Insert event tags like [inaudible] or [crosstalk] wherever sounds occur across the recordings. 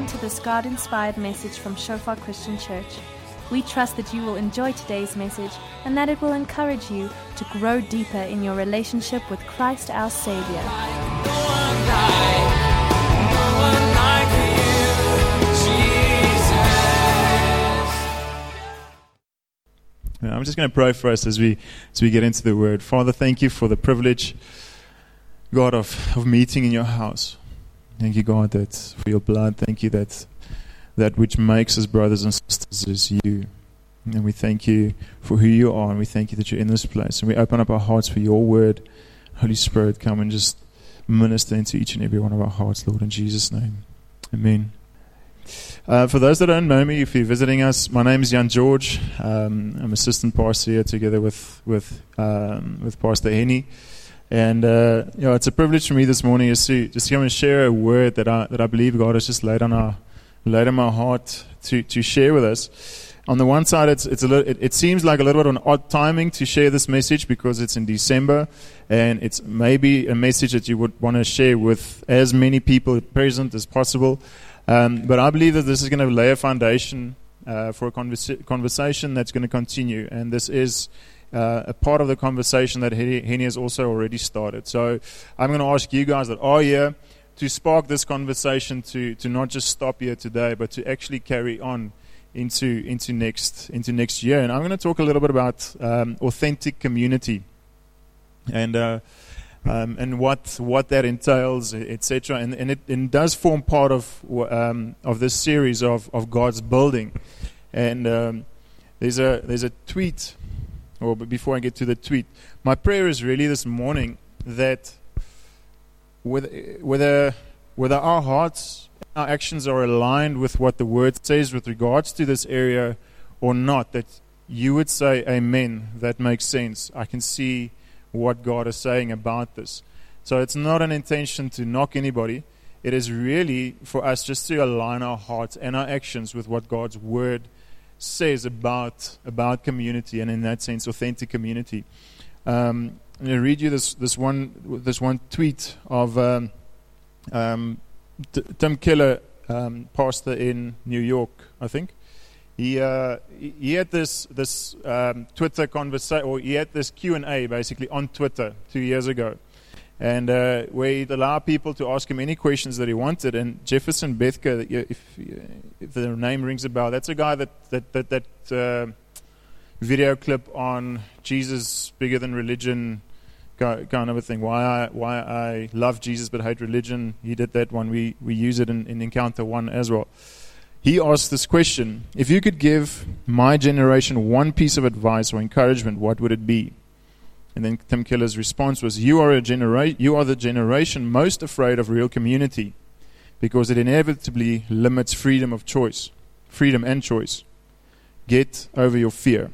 Welcome to this God inspired message from Shofar Christian Church. We trust that you will enjoy today's message and that it will encourage you to grow deeper in your relationship with Christ our Savior. I'm just going to pray for us as we as we get into the word. Father, thank you for the privilege, God, of, of meeting in your house. Thank you, God, that for your blood. Thank you that that which makes us brothers and sisters is you. And we thank you for who you are, and we thank you that you're in this place. And we open up our hearts for your word. Holy Spirit, come and just minister into each and every one of our hearts, Lord, in Jesus' name. Amen. Uh, for those that don't know me, if you're visiting us, my name is Jan George. Um, I'm assistant pastor here together with with um, with Pastor Henny, and uh, you know it's a privilege for me this morning is to just come and share a word that I that I believe God has just laid on our laid on my heart to to share with us. On the one side, it's it's a little, it, it seems like a little bit of an odd timing to share this message because it's in December, and it's maybe a message that you would want to share with as many people present as possible. Um, but I believe that this is going to lay a foundation uh, for a conversa- conversation that's going to continue. And this is uh, a part of the conversation that Henny has also already started. So I'm going to ask you guys that are here to spark this conversation to, to not just stop here today, but to actually carry on into, into, next, into next year. And I'm going to talk a little bit about um, authentic community. And. Uh, um, and what what that entails, etc. And, and it, it, does form part of um, of this series of, of God's building. And um, there's a there's a tweet, or before I get to the tweet, my prayer is really this morning that whether whether our hearts, our actions are aligned with what the Word says with regards to this area or not, that you would say, "Amen." That makes sense. I can see what God is saying about this. So it's not an intention to knock anybody. It is really for us just to align our hearts and our actions with what God's word says about about community and in that sense authentic community. Um, I'm going to read you this this one this one tweet of um, um, T- Tim Keller, um, pastor in New York, I think he uh, he had this this um, Twitter conversation, or he had this Q and A basically on Twitter two years ago, and uh, where he'd allow people to ask him any questions that he wanted. And Jefferson Bethke, if if the name rings a bell, that's a guy that that that, that uh, video clip on Jesus bigger than religion kind of a thing. Why I why I love Jesus but hate religion. He did that one. We we use it in, in Encounter One as well he asked this question If you could give my generation one piece of advice or encouragement, what would it be? And then Tim Keller's response was you are, a genera- you are the generation most afraid of real community because it inevitably limits freedom of choice, freedom and choice. Get over your fear.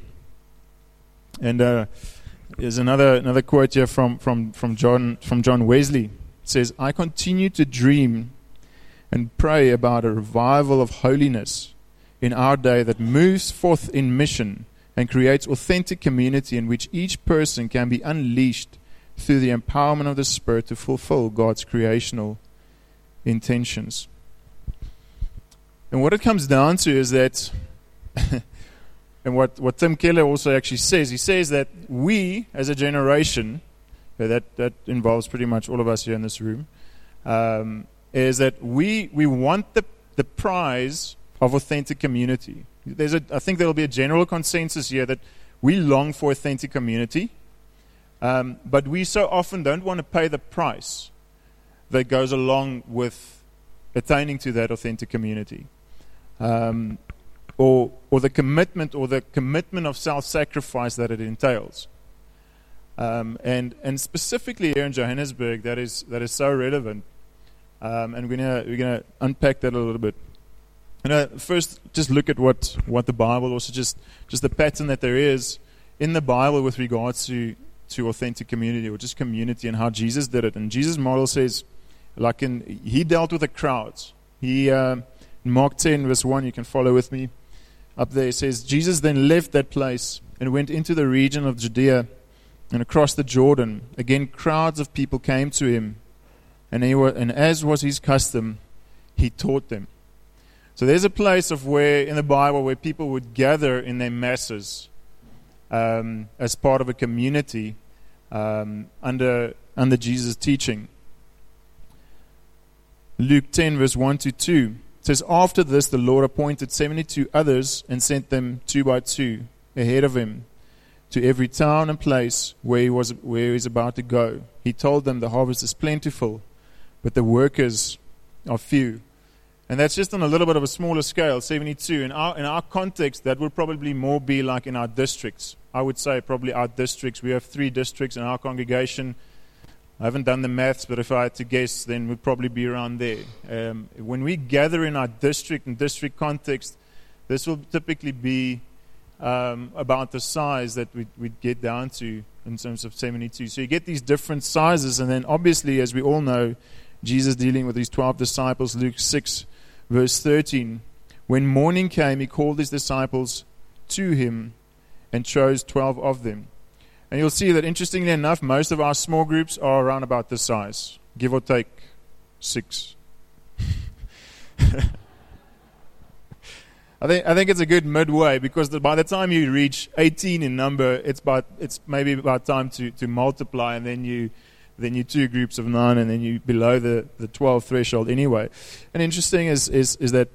And uh, there's another, another quote here from, from, from, John, from John Wesley. It says, I continue to dream and pray about a revival of holiness in our day that moves forth in mission and creates authentic community in which each person can be unleashed through the empowerment of the Spirit to fulfill God's creational intentions. And what it comes down to is that, [laughs] and what, what Tim Keller also actually says, he says that we as a generation, that, that involves pretty much all of us here in this room, um, is that we, we want the, the prize of authentic community. There's a, I think there will be a general consensus here that we long for authentic community, um, but we so often don't want to pay the price that goes along with attaining to that authentic community. Um, or, or the commitment or the commitment of self-sacrifice that it entails. Um, and, and specifically here in Johannesburg, that is, that is so relevant um, and we're gonna we're gonna unpack that a little bit. Uh, first, just look at what what the Bible also just just the pattern that there is in the Bible with regards to to authentic community or just community and how Jesus did it. And Jesus' model says, like in he dealt with the crowds. He uh, Mark 10 verse 1, you can follow with me. Up there it says, Jesus then left that place and went into the region of Judea and across the Jordan. Again, crowds of people came to him and, he was, and as was his custom, he taught them. So there's a place of where in the Bible where people would gather in their masses um, as part of a community um, under under Jesus' teaching. Luke 10 verse 1 to 2 says, After this the Lord appointed 72 others and sent them two by two ahead of him to every town and place where he was where he was about to go. He told them the harvest is plentiful, but the workers are few. And that's just on a little bit of a smaller scale, 72. In our, in our context, that would probably more be like in our districts. I would say probably our districts. We have three districts in our congregation. I haven't done the maths, but if I had to guess, then we'd probably be around there. Um, when we gather in our district and district context, this will typically be um, about the size that we'd, we'd get down to in terms of 72. So you get these different sizes, and then obviously, as we all know, Jesus dealing with these 12 disciples, Luke 6 verse 13. When morning came, he called his disciples to him and chose 12 of them. And you'll see that, interestingly enough, most of our small groups are around about this size, give or take six. [laughs] I think I think it's a good midway because the, by the time you reach 18 in number, it's about it's maybe about time to, to multiply, and then you then you're two groups of nine, and then you below the, the 12 threshold anyway. And interesting is, is, is that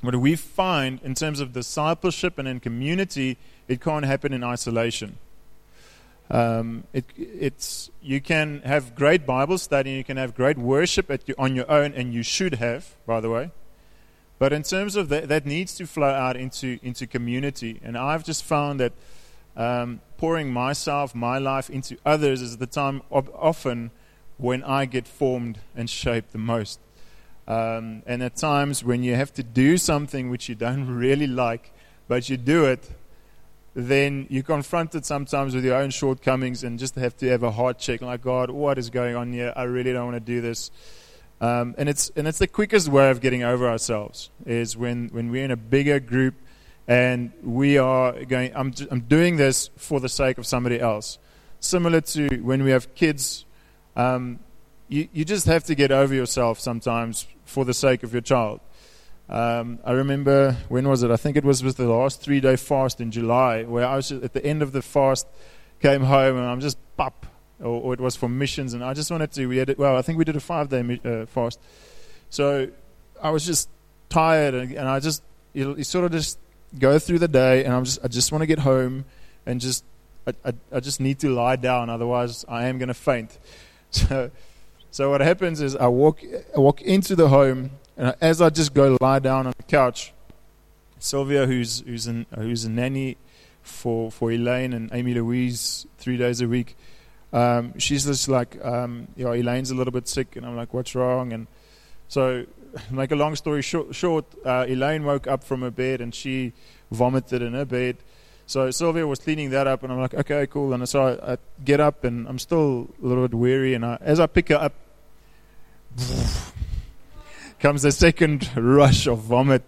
what we find in terms of discipleship and in community, it can't happen in isolation. Um, it, it's, you can have great Bible study, you can have great worship at, on your own, and you should have, by the way. But in terms of that, that needs to flow out into, into community. And I've just found that um, pouring myself, my life into others is the time of often when I get formed and shaped the most. Um, and at times when you have to do something which you don't [laughs] really like, but you do it, then you're confronted sometimes with your own shortcomings and just have to have a heart check like, God, what is going on here? I really don't want to do this. Um, and it's and it's the quickest way of getting over ourselves is when, when we're in a bigger group and we are going, I'm, I'm doing this for the sake of somebody else. Similar to when we have kids, um, you, you just have to get over yourself sometimes for the sake of your child. Um, I remember, when was it? I think it was with the last three day fast in July, where I was at the end of the fast, came home, and I'm just pop, or, or, it was for missions, and I just wanted to. We had it, well, I think we did a five day uh, fast. So I was just tired, and, and I just, you, sort of just go through the day, and I'm just, I just want to get home and just, I, I, I just need to lie down, otherwise I am going to faint. [laughs] So, so what happens is I walk, I walk into the home, and as I just go lie down on the couch, Sylvia, who's who's an, who's a nanny for for Elaine and Amy Louise three days a week, um, she's just like, um, you know, Elaine's a little bit sick, and I'm like, what's wrong? And so make a long story short, short uh, Elaine woke up from her bed and she vomited in her bed. So Sylvia was cleaning that up, and I'm like, okay, cool. And so I, I get up, and I'm still a little bit weary. And I, as I pick her up, [laughs] comes a second rush of vomit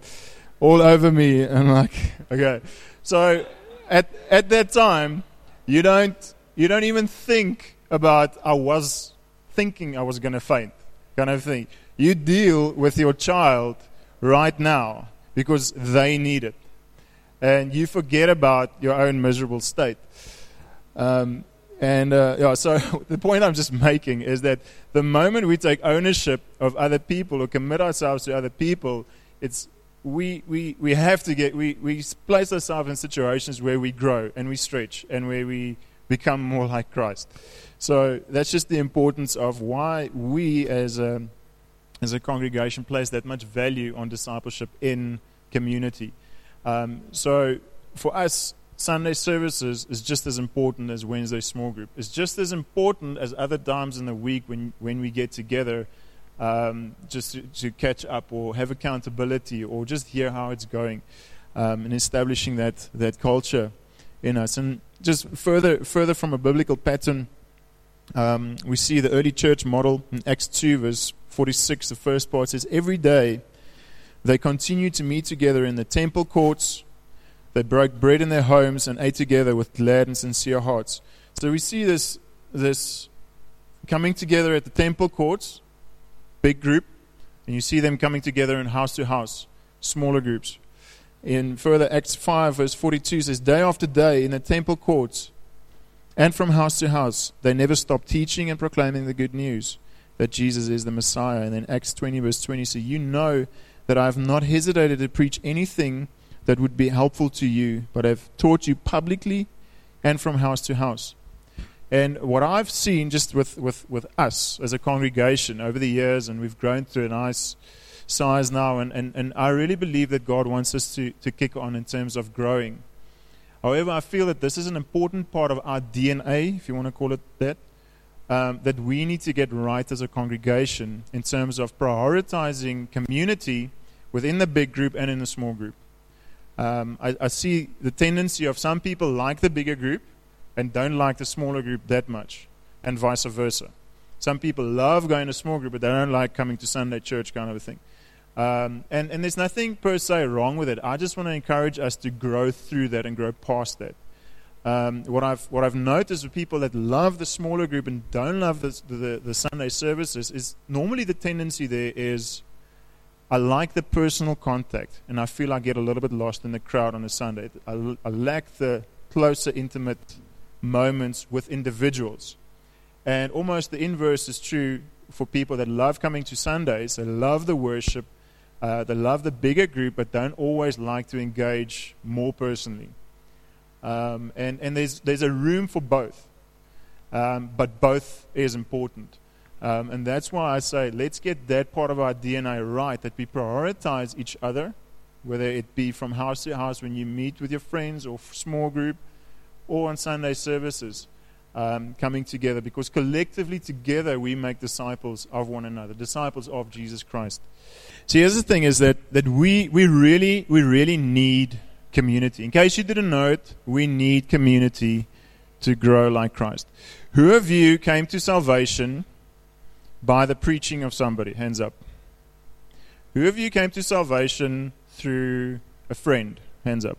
all over me. And I'm like, okay. So at at that time, you don't you don't even think about I was thinking I was to faint, kind of thing. You deal with your child right now because they need it. And you forget about your own miserable state. Um, and uh, yeah, so [laughs] the point I'm just making is that the moment we take ownership of other people or commit ourselves to other people, it's we, we, we have to get, we, we place ourselves in situations where we grow and we stretch and where we become more like Christ. So that's just the importance of why we as a, as a congregation place that much value on discipleship in community. Um, so for us, Sunday services is just as important as Wednesday small group. It's just as important as other times in the week when, when we get together um, just to, to, catch up or have accountability or just hear how it's going um, and establishing that, that culture in us. And just further, further from a biblical pattern, um, we see the early church model in Acts 2, verse 46, the first part says, Every day they continued to meet together in the temple courts. They broke bread in their homes and ate together with glad and sincere hearts. So we see this, this coming together at the temple courts, big group, and you see them coming together in house to house, smaller groups. In further Acts 5, verse 42 says, Day after day in the temple courts and from house to house, they never stopped teaching and proclaiming the good news that Jesus is the Messiah. And then Acts 20, verse 20 says, You know that I have not hesitated to preach anything that would be helpful to you, but I've taught you publicly and from house to house. And what I've seen just with, with, with us as a congregation over the years, and we've grown to a nice size now, and, and, and I really believe that God wants us to, to kick on in terms of growing. However, I feel that this is an important part of our DNA, if you want to call it that, um, that we need to get right as a congregation in terms of prioritizing community within the big group and in the small group. Um, I, I see the tendency of some people like the bigger group and don't like the smaller group that much, and vice versa. Some people love going to small group, but they don't like coming to Sunday church, kind of a thing. Um, and, and there's nothing per se wrong with it. I just want to encourage us to grow through that and grow past that. Um, what I've what I've noticed with people that love the smaller group and don't love the, the, the Sunday services is normally the tendency there is I like the personal contact, and I feel I get a little bit lost in the crowd on a Sunday. I, I lack the closer, intimate moments with individuals. And almost the inverse is true for people that love coming to Sundays. They love the worship, uh, they love the bigger group, but don't always like to engage more personally. Um, and and there's, there's a room for both, um, but both is important. Um, and that's why I say let's get that part of our DNA right, that we prioritize each other, whether it be from house to house when you meet with your friends or small group, or on Sunday services um, coming together because collectively together we make disciples of one another, disciples of Jesus Christ. See, here's the thing is that, that we, we, really, we really need community. In case you didn't know it, we need community to grow like Christ. Who of you came to salvation by the preaching of somebody? Hands up. Who of you came to salvation through a friend? Hands up.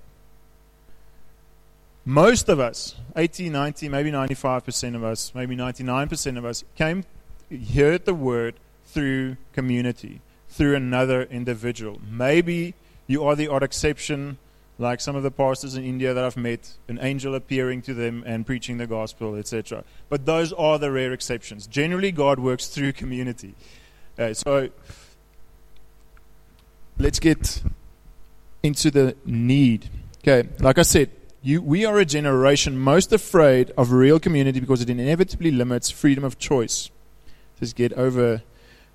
Most of us, 80, 90, maybe 95% of us, maybe 99% of us, came, heard the word through community, through another individual. Maybe you are the odd exception, like some of the pastors in India that I've met, an angel appearing to them and preaching the gospel, etc. But those are the rare exceptions. Generally, God works through community. Uh, so let's get into the need. Okay, like I said, you, we are a generation most afraid of real community because it inevitably limits freedom of choice. Just get over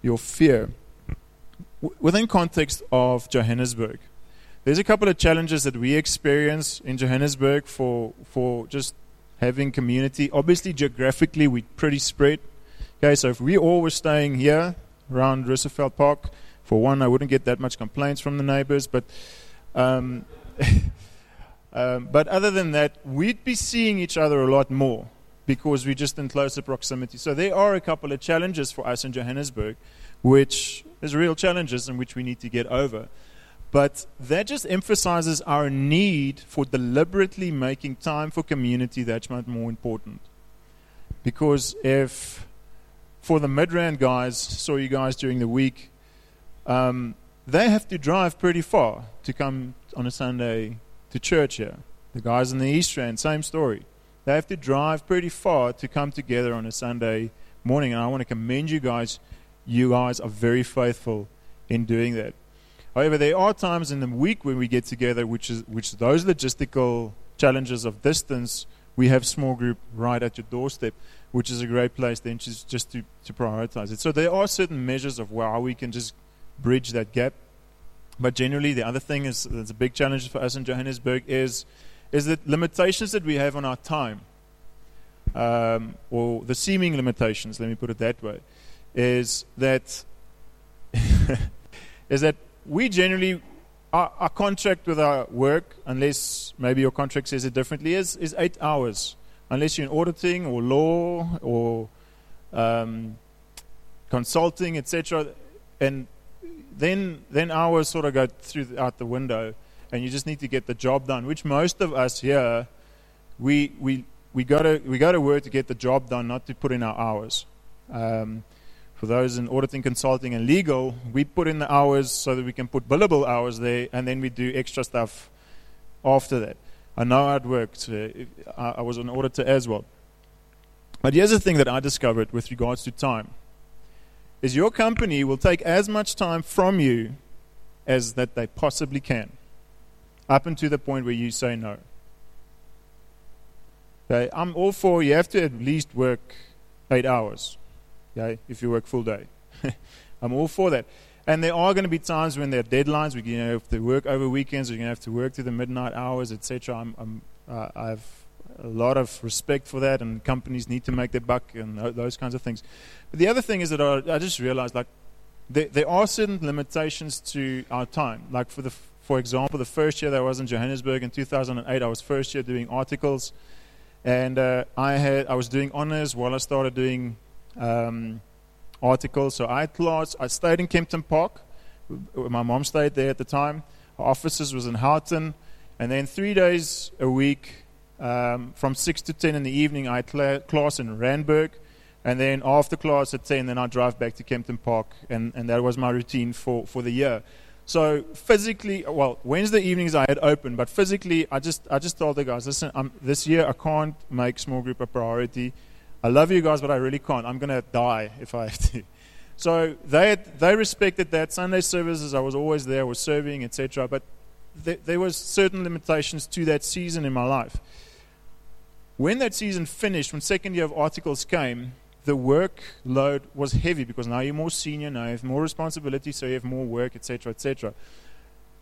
your fear. W- within context of Johannesburg, there's a couple of challenges that we experience in Johannesburg for for just having community. Obviously, geographically, we're pretty spread. Okay, so if we all were staying here around Roosevelt Park, for one, I wouldn't get that much complaints from the neighbors, but um, [laughs] Um, but other than that, we'd be seeing each other a lot more because we're just in closer proximity. So there are a couple of challenges for us in Johannesburg, which is real challenges in which we need to get over. But that just emphasizes our need for deliberately making time for community that's much more important. Because if, for the Midrand guys, saw you guys during the week, um, they have to drive pretty far to come on a Sunday to church here. The guys in the East Rand, same story. They have to drive pretty far to come together on a Sunday morning, and I want to commend you guys. You guys are very faithful in doing that. However, there are times in the week when we get together, which is which those logistical challenges of distance, we have small group right at your doorstep, which is a great place then just, just to, to prioritize it. So there are certain measures of how we can just bridge that gap. But generally, the other thing is that's a big challenge for us in Johannesburg is is the limitations that we have on our time, um, or the seeming limitations. Let me put it that way, is that [laughs] is that we generally our, our, contract with our work, unless maybe your contract says it differently, is is eight hours, unless you're in auditing or law or um, consulting, etc. And then then hours sort of go through out the window, and you just need to get the job done. Which most of us here, we we we go to we go to work to get the job done, not to put in our hours. Um, for those in auditing, consulting, and legal, we put in the hours so that we can put billable hours there, and then we do extra stuff after that. I know how it works. Uh, I was an auditor as well. But here's the thing that I discovered with regards to time is your company will take as much time from you as that they possibly can up until the point where you say no. Okay, I'm all for you have to at least work eight hours. Okay, if you work full day. [laughs] I'm all for that. And there are going to be times when there are deadlines. We you know, have to work over weekends. We're going to have to work to the midnight hours, etc. I'm, I'm uh, I have a lot of respect for that, and companies need to make their buck and those kinds of things. But the other thing is that I, I just realized, like, there, there, are certain limitations to our time. Like for the, for example, the first year that I was in Johannesburg in 2008, I was first year doing articles, and uh, I had I was doing honors while I started doing. Um, articles. So I had class. I stayed in Kempton Park. My mom stayed there at the time. Our offices was in Houghton. And then three days a week, um, from 6 to 10 in the evening, I had class in Randburg. And then after class at 10, then I drive back to Kempton Park. And, and that was my routine for, for the year. So physically, well, Wednesday evenings I had open, but physically, I just I just told the guys, listen, I'm, this year I can't make small group a priority. I love you guys, but I really can't. I'm going to die if I have to. So they, they respected that. Sunday services, I was always there, was serving, etc. But th- there was certain limitations to that season in my life. When that season finished, when second year of articles came, the workload was heavy because now you're more senior, now you have more responsibility, so you have more work, etc., etc.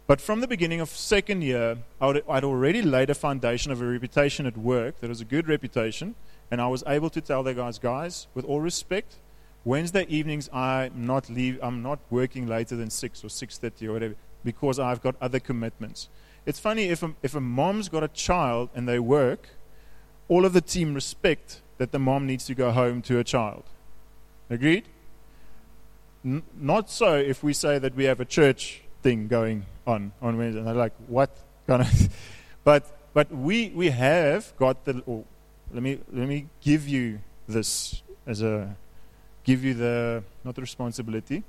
But from the beginning of second year, I'd already laid a foundation of a reputation at work that was a good reputation – and I was able to tell the guys, guys, with all respect, Wednesday evenings I'm not leave, I'm not working later than six or six thirty or whatever because I've got other commitments. It's funny if a, if a mom's got a child and they work, all of the team respect that the mom needs to go home to a child. Agreed? N- not so if we say that we have a church thing going on on Wednesday. They're like, what kind [laughs] of? but but we we have got the let me let me give you this as a give you the not the responsibility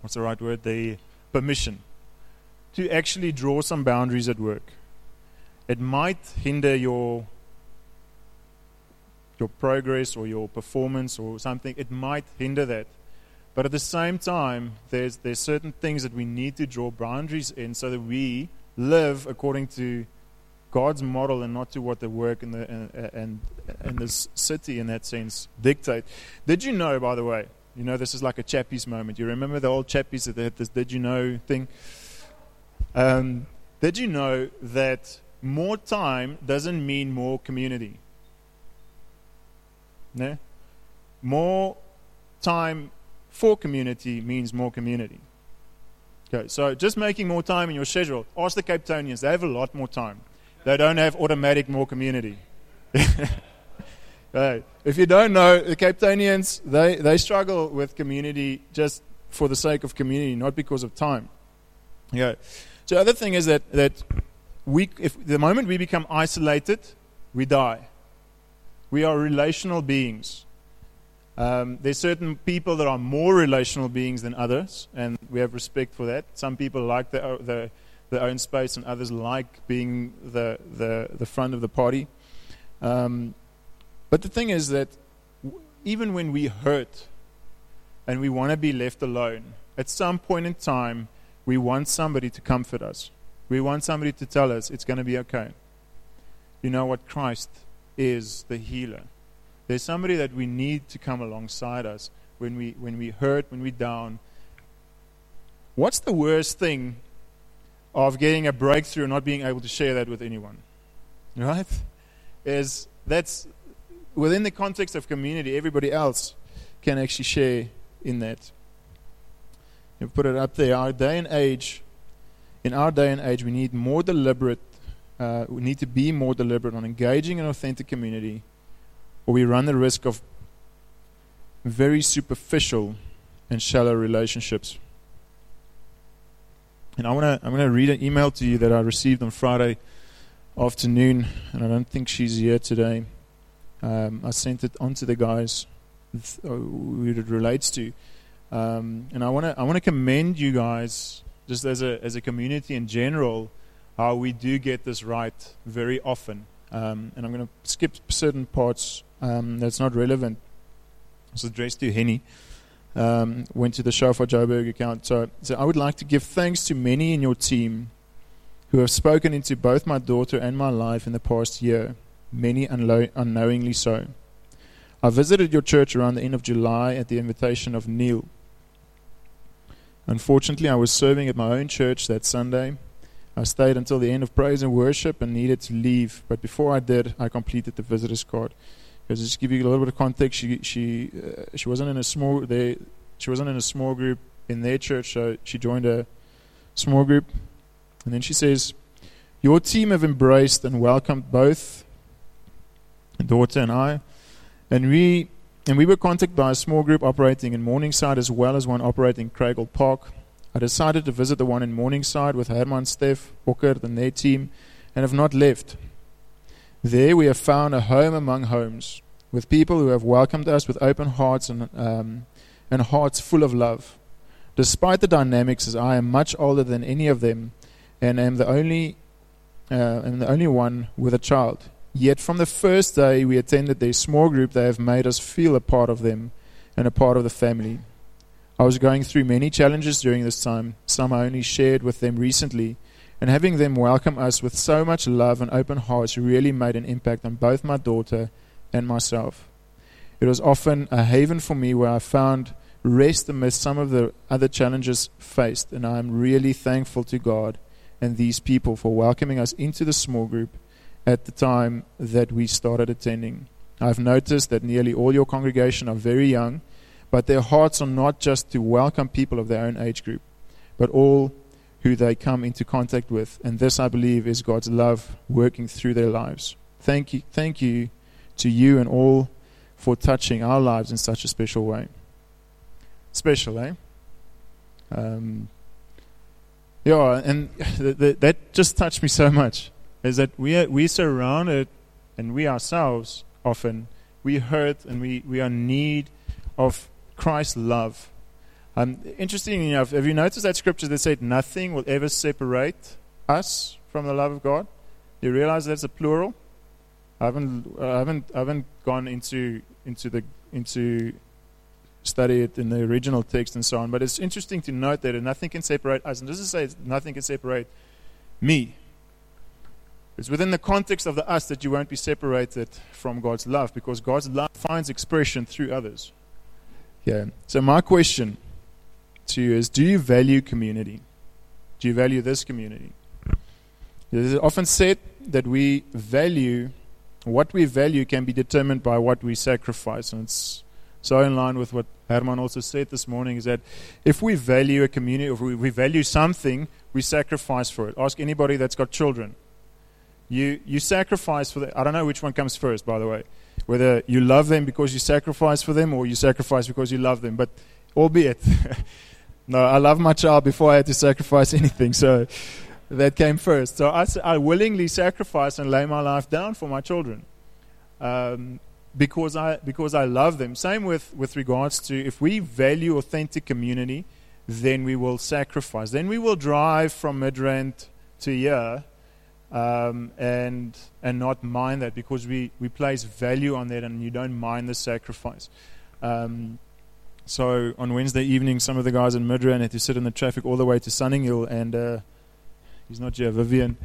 what's the right word the permission to actually draw some boundaries at work. It might hinder your your progress or your performance or something. It might hinder that. But at the same time there's there's certain things that we need to draw boundaries in so that we live according to God's model and not to what the work and the and, and, this city in that sense dictate. Did you know, by the way? You know, this is like a chappies moment. You remember the old chappies that had this "Did you know" thing? Um, did you know that more time doesn't mean more community? No, more time for community means more community. Okay, so just making more time in your schedule. Ask the Cape Townians; they have a lot more time. They don't have automatic more community. [laughs] right. If you don't know, the Cape Townians, they, they struggle with community just for the sake of community, not because of time. Yeah. So the other thing is that, that we, if the moment we become isolated, we die. We are relational beings. Um, there's certain people that are more relational beings than others, and we have respect for that. Some people like the, the their own space, and others like being the, the, the front of the party. Um, but the thing is that w- even when we hurt and we want to be left alone, at some point in time, we want somebody to comfort us. We want somebody to tell us it's going to be okay. You know what? Christ is the healer. There's somebody that we need to come alongside us when we, when we hurt, when we're down. What's the worst thing of getting a breakthrough and not being able to share that with anyone. Right? Is that's within the context of community, everybody else can actually share in that. You put it up there. Our day and age, in our day and age, we need more deliberate. Uh, we need to be more deliberate on engaging an authentic community, or we run the risk of very superficial and shallow relationships. And I want to I'm going to read an email to you that I received on Friday afternoon, and I don't think she's here today. Um, I sent it on to the guys. who it relates to. Um, and I want to I want to commend you guys just as a as a community in general how we do get this right very often. Um, and I'm going to skip certain parts um, that's not relevant. It's addressed to Henny. Um, went to the Shofar Joburg account. So, so I would like to give thanks to many in your team who have spoken into both my daughter and my life in the past year, many unlo- unknowingly so. I visited your church around the end of July at the invitation of Neil. Unfortunately, I was serving at my own church that Sunday. I stayed until the end of praise and worship and needed to leave, but before I did, I completed the visitor's card. Because just give you a little bit of context, she she uh, she wasn't in a small they she wasn't in a small group in their church, so she joined a small group and then she says, Your team have embraced and welcomed both daughter and I. And we and we were contacted by a small group operating in Morningside as well as one operating in Craighall Park. I decided to visit the one in Morningside with Herman, Steph, Walker, and their team, and have not left. There we have found a home among homes, with people who have welcomed us with open hearts and, um, and hearts full of love. Despite the dynamics, as I am much older than any of them, and am the only uh, am the only one with a child. Yet from the first day we attended their small group, they have made us feel a part of them and a part of the family. I was going through many challenges during this time. Some I only shared with them recently, and having them welcome us with so much love and open hearts really made an impact on both my daughter and myself. It was often a haven for me where I found rest amidst some of the other challenges faced, and I am really thankful to God and these people for welcoming us into the small group at the time that we started attending. I've noticed that nearly all your congregation are very young, but their hearts are not just to welcome people of their own age group, but all who they come into contact with. And this, I believe, is God's love working through their lives. Thank you, thank you to you and all for touching our lives in such a special way. Special, eh? Um, yeah, and [sighs] that just touched me so much. Is that we are, we surrounded, and we ourselves often we hurt and we we are in need of Christ's love. Um, interesting enough, have you noticed that scripture that said nothing will ever separate us from the love of God? Do You realize that's a plural. I haven't I haven't I haven't gone into into the into study it in the original text and so on. But it's interesting to note that nothing can separate us. And is say nothing can separate me. It's within the context of the us that you won't be separated from God's love because God's love finds expression through others. Yeah. So my question to you is do you value community? Do you value this community? It is often said that we value what we value can be determined by what we sacrifice. And it's so, in line with what Herman also said this morning, is that if we value a community, if we, value something, we sacrifice for it. Ask anybody that's got children. You, you sacrifice for them. I don't know which one comes first, by the way. Whether you love them because you sacrifice for them or you sacrifice because you love them. But, albeit, [laughs] no, I love my child before I had to sacrifice [laughs] anything. So, that came first. So, I, I willingly sacrifice and lay my life down for my children. Um, because I because I love them. Same with with regards to if we value authentic community, then we will sacrifice. Then we will drive from Midrand to here, um, and and not mind that because we we place value on that, and you don't mind the sacrifice. Um, so on Wednesday evening, some of the guys in Midrand had to sit in the traffic all the way to Sunninghill, and uh, he's not here, Vivian.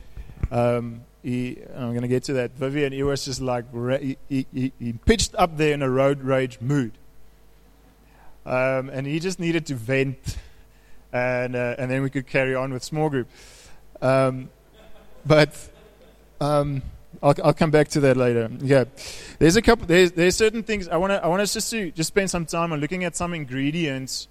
Um, he, I'm going to get to that. Vivian, he was just like, he, he, he pitched up there in a road rage mood. Um, and he just needed to vent, and, uh, and then we could carry on with small group. Um, but um, I'll, I'll come back to that later. Yeah, there's a couple. There's, there's certain things I want to. I want us just to just spend some time on looking at some ingredients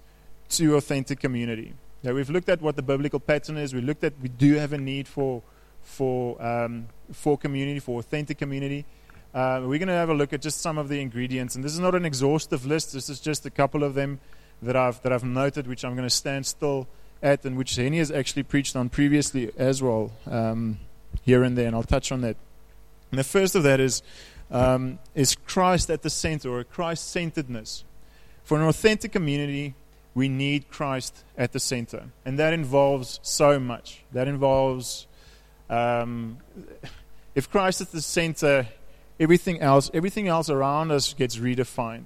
to authentic community. Yeah, we've looked at what the biblical pattern is. We looked at we do have a need for for, um, for community, for authentic community. Uh, we're going to have a look at just some of the ingredients. And this is not an exhaustive list, this is just a couple of them that I've, that I've noted, which I'm going to stand still at, and which Henny has actually preached on previously as well, um, here and there. And I'll touch on that. And the first of that is um, is Christ at the center or Christ centeredness. For an authentic community, we need Christ at the center. And that involves so much. That involves, um, if Christ is the center, everything else, everything else around us gets redefined.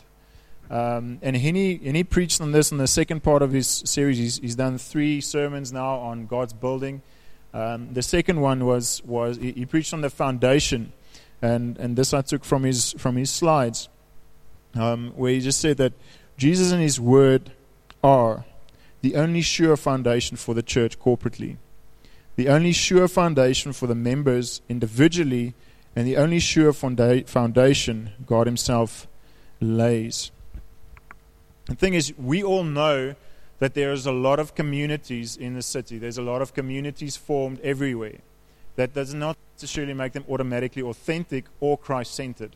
Um, and, he, and he preached on this in the second part of his series. He's, he's done three sermons now on God's building. Um, the second one was, was he, he, preached on the foundation. And, and this I took from his, from his slides, um, where he just said that Jesus and his word are the only sure foundation for the church corporately, the only sure foundation for the members individually, and the only sure foundation God Himself lays. The thing is, we all know that there is a lot of communities in the city. There's a lot of communities formed everywhere. That does not necessarily make them automatically authentic or Christ centered.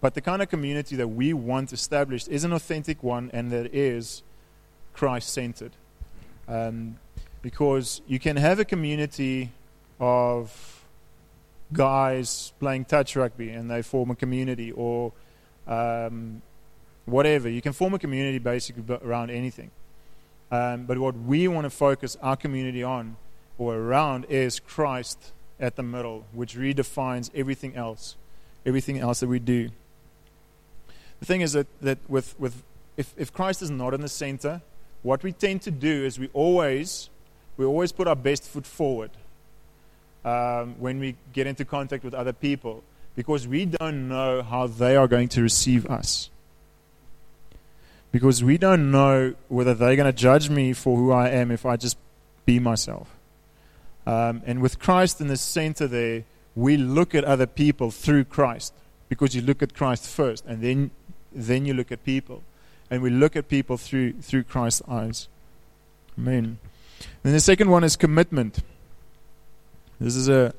But the kind of community that we want established is an authentic one and that is Christ centered. Um, because you can have a community of guys playing touch rugby and they form a community or um, whatever. You can form a community basically around anything. Um, but what we want to focus our community on or around is Christ at the middle, which redefines everything else, everything else that we do. The thing is that, that with, with if, if Christ is not in the center, what we tend to do is we always we always put our best foot forward um, when we get into contact with other people because we don't know how they are going to receive us because we don't know whether they're going to judge me for who I am if I just be myself. Um, and with Christ in the center there, we look at other people through Christ because you look at Christ first and then, then you look at people. And we look at people through, through Christ's eyes. Amen. And the second one is commitment. This is a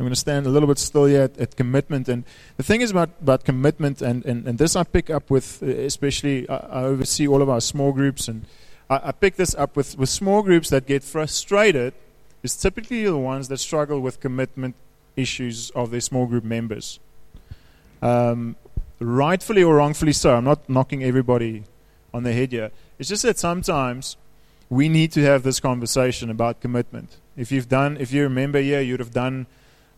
I'm going to stand a little bit still here at, at commitment. And the thing is about, about commitment, and, and, and this I pick up with, uh, especially, I, I oversee all of our small groups, and I, I pick this up with, with small groups that get frustrated, is typically the ones that struggle with commitment issues of their small group members. Um, rightfully or wrongfully so, I'm not knocking everybody on the head here. It's just that sometimes we need to have this conversation about commitment. If you've done, if you remember here, you'd have done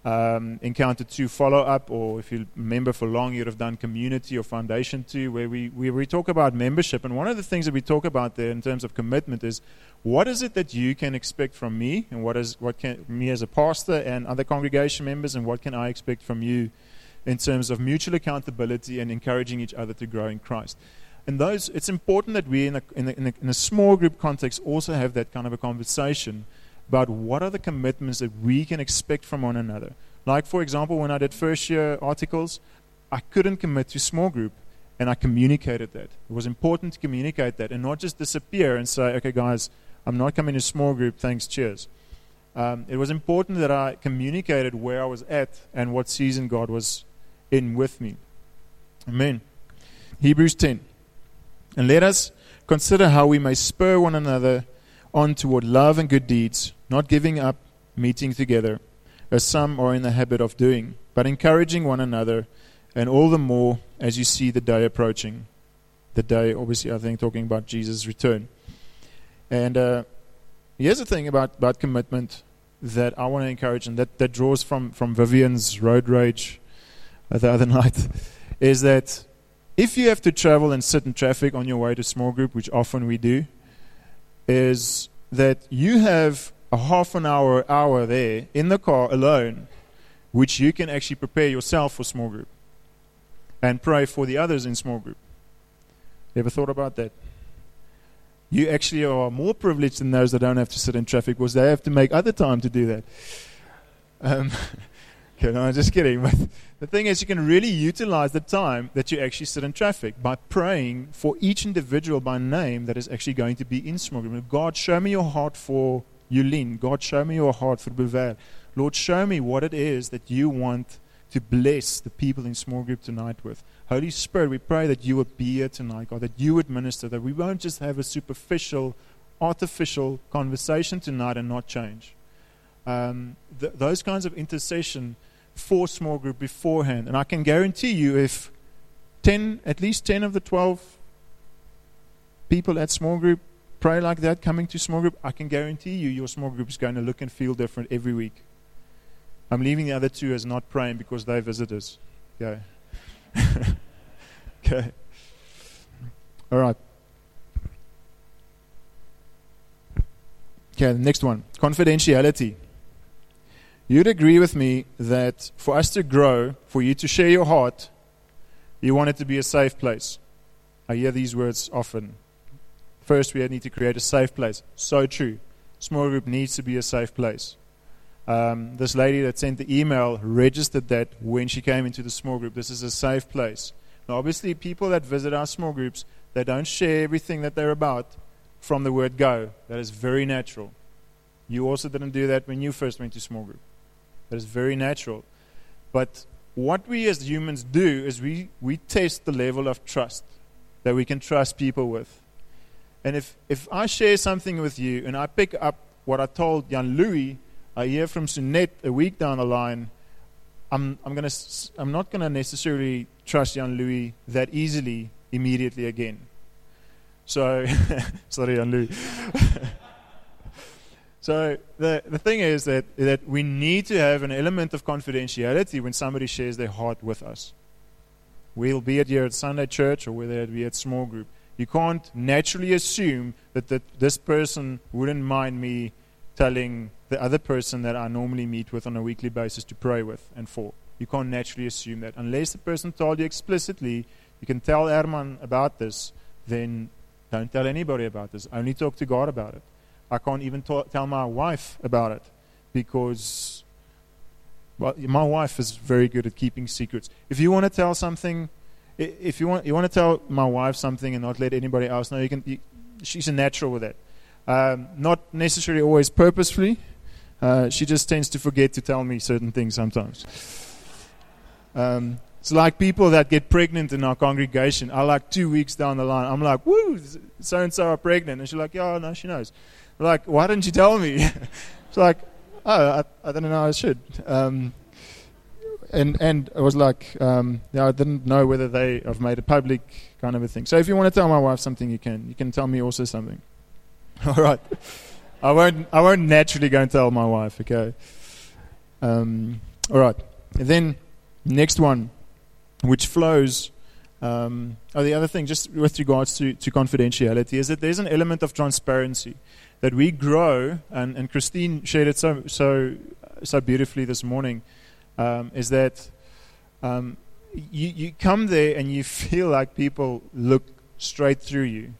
um, Encounter 2 follow up, or if you remember for long, you'd have done Community or Foundation 2, where we, we talk about membership. And one of the things that we talk about there in terms of commitment is what is it that you can expect from me, and what is what can me as a pastor and other congregation members, and what can I expect from you in terms of mutual accountability and encouraging each other to grow in Christ. And those, it's important that we, in, a, in, a, in a small group context, also have that kind of a conversation about what are the commitments that we can expect from one another. Like, for example, when I did first year articles, I couldn't commit to small group, and I communicated that. It was important to communicate that and not just disappear and say, okay, guys, I'm not coming to small group, thanks, cheers. Um, it was important that I communicated where I was at and what season God was in with me. Amen. Hebrews 10. And let us consider how we may spur one another on toward love and good deeds, not giving up meeting together, as some are in the habit of doing, but encouraging one another, and all the more as you see the day approaching. The day, obviously, I think, talking about Jesus' return. And uh, here's the thing about, about commitment that I want to encourage, and that, that draws from, from Vivian's road rage uh, the other [laughs] night, is that if you have to travel and sit in traffic on your way to small group, which often we do, is that you have a half an hour, hour there in the car alone, which you can actually prepare yourself for small group and pray for the others in small group. Ever thought about that? You actually are more privileged than those that don't have to sit in traffic because they have to make other time to do that. Um, [laughs] okay, no, I'm just kidding. But [laughs] the thing is, you can really utilize the time that you actually sit in traffic by praying for each individual by name that is actually going to be in small group. God, show me your heart for Yulin. God, show me your heart for Bevel. Lord, show me what it is that you want to bless the people in small group tonight with. Holy Spirit, we pray that you would be here tonight, God, that you would minister, that we won't just have a superficial, artificial conversation tonight and not change. Um, th- those kinds of intercession for small group beforehand. And I can guarantee you, if 10, at least 10 of the 12 people at small group pray like that coming to small group, I can guarantee you your small group is going to look and feel different every week. I'm leaving the other two as not praying because they're visitors. Okay. [laughs] okay. All right. Okay, the next one confidentiality. You'd agree with me that for us to grow, for you to share your heart, you want it to be a safe place. I hear these words often. First, we need to create a safe place. So true. Small group needs to be a safe place. Um, this lady that sent the email registered that when she came into the small group. This is a safe place. Now, obviously, people that visit our small groups, they don't share everything that they're about from the word go. That is very natural. You also didn't do that when you first went to small group. That is very natural. But what we as humans do is we, we test the level of trust that we can trust people with. And if, if I share something with you and I pick up what I told Jan Louis, I hear from Sunette a week down the line, I'm, I'm, gonna, I'm not going to necessarily trust Jan Louis that easily immediately again. So, [laughs] sorry, Jan Louis. [laughs] so the, the thing is that, that we need to have an element of confidentiality when somebody shares their heart with us. We'll be at here at Sunday church or whether it be at small group you can't naturally assume that, that this person wouldn't mind me telling the other person that I normally meet with on a weekly basis to pray with and for. You can't naturally assume that. Unless the person told you explicitly, you can tell Herman about this, then don't tell anybody about this. Only talk to God about it. I can't even tell my wife about it because well, my wife is very good at keeping secrets. If you want to tell something if you want, you want to tell my wife something and not let anybody else know, you can. You, she's a natural with that. Um, not necessarily always purposefully. Uh, she just tends to forget to tell me certain things sometimes. Um, it's like people that get pregnant in our congregation. I like two weeks down the line. I'm like, woo, so and so are pregnant. And she's like, yeah, no, she knows. I'm like, why didn't you tell me? [laughs] it's like, oh, I, I don't know I should. Um, and and it was like, um, yeah, I didn't know whether they have made it public, kind of a thing. So if you want to tell my wife something, you can. You can tell me also something. [laughs] All right. I won't. I won't naturally go and tell my wife. Okay. Um, all right. And then next one, which flows. Um, oh, the other thing, just with regards to, to confidentiality, is that there's an element of transparency that we grow, and, and Christine shared it so so so beautifully this morning um, is that um, you, you come there and you [laughs] feel like people look straight through you.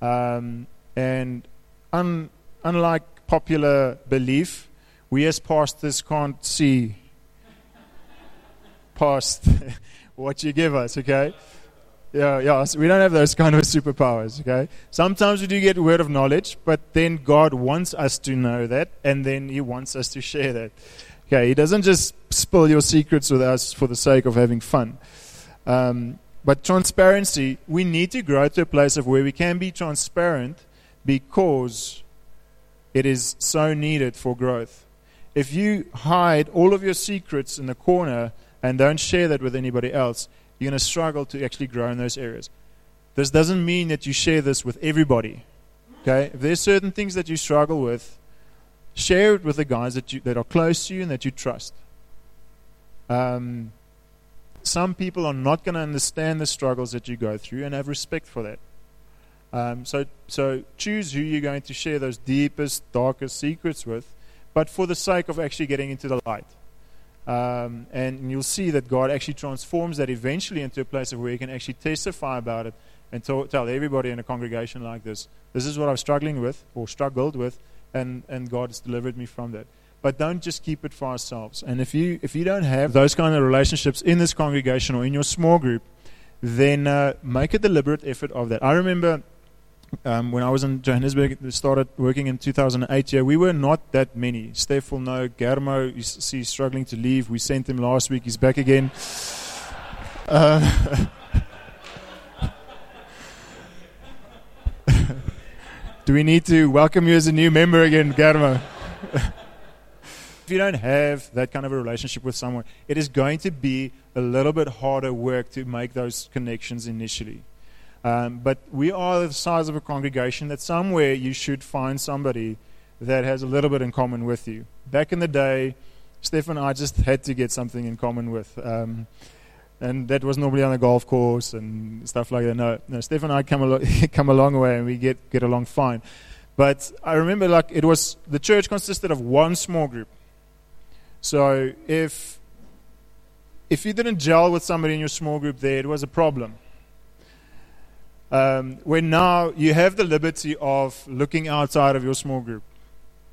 Um, and un, unlike popular belief, we as pastors can't see [laughs] past [laughs] what you give us, okay? Yeah, yeah. So we don't have those kind of superpowers, okay? Sometimes we do get word of knowledge, but then God wants us to know that, and then He wants us to share that. Okay, He doesn't just spill your secrets with us for the sake of having fun. Um, but transparency, we need to grow to a place of where we can be transparent because it is so needed for growth. If you hide all of your secrets in the corner and don't share that with anybody else, you're going to struggle to actually grow in those areas. This doesn't mean that you share this with everybody. Okay? If there's certain things that you struggle with, Share it with the guys that, you, that are close to you and that you trust. Um, some people are not going to understand the struggles that you go through and have respect for that. Um, so, so choose who you're going to share those deepest, darkest secrets with, but for the sake of actually getting into the light. Um, and you'll see that God actually transforms that eventually into a place of where you can actually testify about it and tell everybody in a congregation like this, this is what I'm struggling with or struggled with and, and God has delivered me from that. But don't just keep it for ourselves. And if you if you don't have those kind of relationships in this congregation or in your small group, then uh, make a deliberate effort of that. I remember um, when I was in Johannesburg, started working in 2008. Yeah, we were not that many. Steph will know. Germo, he's, struggling to leave. We sent him last week. He's back again. Uh, [laughs] Do we need to welcome you as a new member again, Garma? if you don't have that kind of a relationship with someone, it is going to be a little bit harder work to make those connections initially. Um, but we are the size of a congregation that somewhere you should find somebody that has a little bit in common with you. Back in the day, Stefan and I just had to get something in common with. Um, and that was normally on a golf course and stuff like that. No, no and I come a, [laughs] come a long way and we get, get along fine. But I remember like it was the church consisted of one small group. So if if you didn't gel with somebody in your small group there, it was a problem. Um, when now you have the liberty of looking outside of your small group.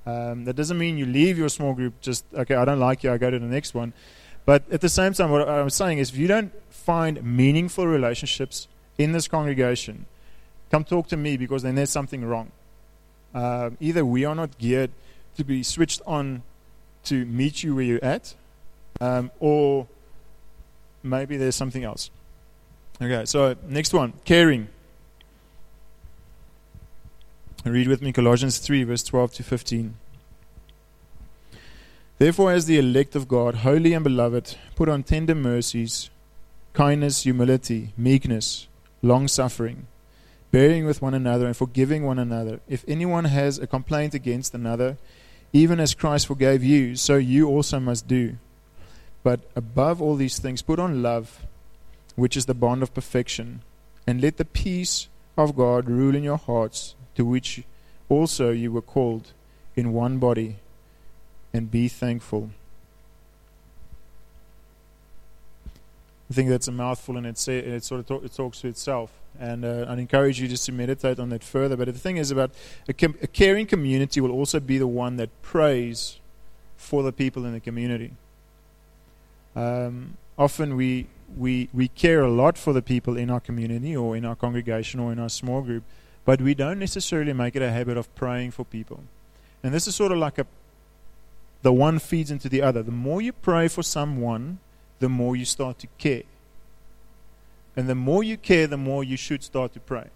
Um, that doesn't mean you leave your small group just, okay, I don't like you, I go to the next one. But at the same time, what I'm saying is if you don't find meaningful relationships in this congregation, come talk to me because then there's something wrong. Uh, either we are not geared to be switched on to meet you where you're at, um, or maybe there's something else. Okay, so next one caring. Read with me Colossians 3, verse 12 to 15. Therefore, as the elect of God, holy and beloved, put on tender mercies, kindness, humility, meekness, long suffering, bearing with one another and forgiving one another. If anyone has a complaint against another, even as Christ forgave you, so you also must do. But above all these things, put on love, which is the bond of perfection, and let the peace of God rule in your hearts, to which also you were called in one body, and be thankful. I think that's a mouthful, and it, it sort of talk, it talks to itself. And uh, I'd encourage you just to meditate on that further. But the thing is about a, com- a caring community will also be the one that prays for the people in the community. Um, often we, we, we care a lot for the people in our community or in our congregation or in our small group, but we don't necessarily make it a habit of praying for people. And this is sort of like a the one feeds into the other. The more you pray for someone, the more you start to care. And the more you care, the more you should start to pray.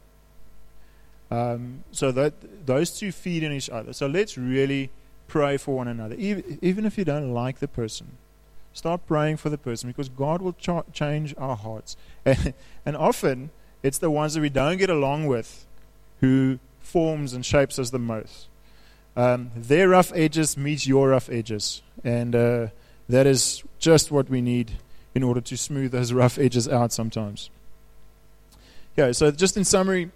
Um, so that those two feed in each other. So let's really pray for one another, even, even if you don't like the person. Start praying for the person because God will ch- change our hearts. [laughs] And, and often it's the ones that we don't get along with who forms and shapes us the most. Um, their rough edges meet your rough edges, and uh, that is just what we need in order to smooth those [laughs] rough edges out sometimes. Yeah, so just in summary,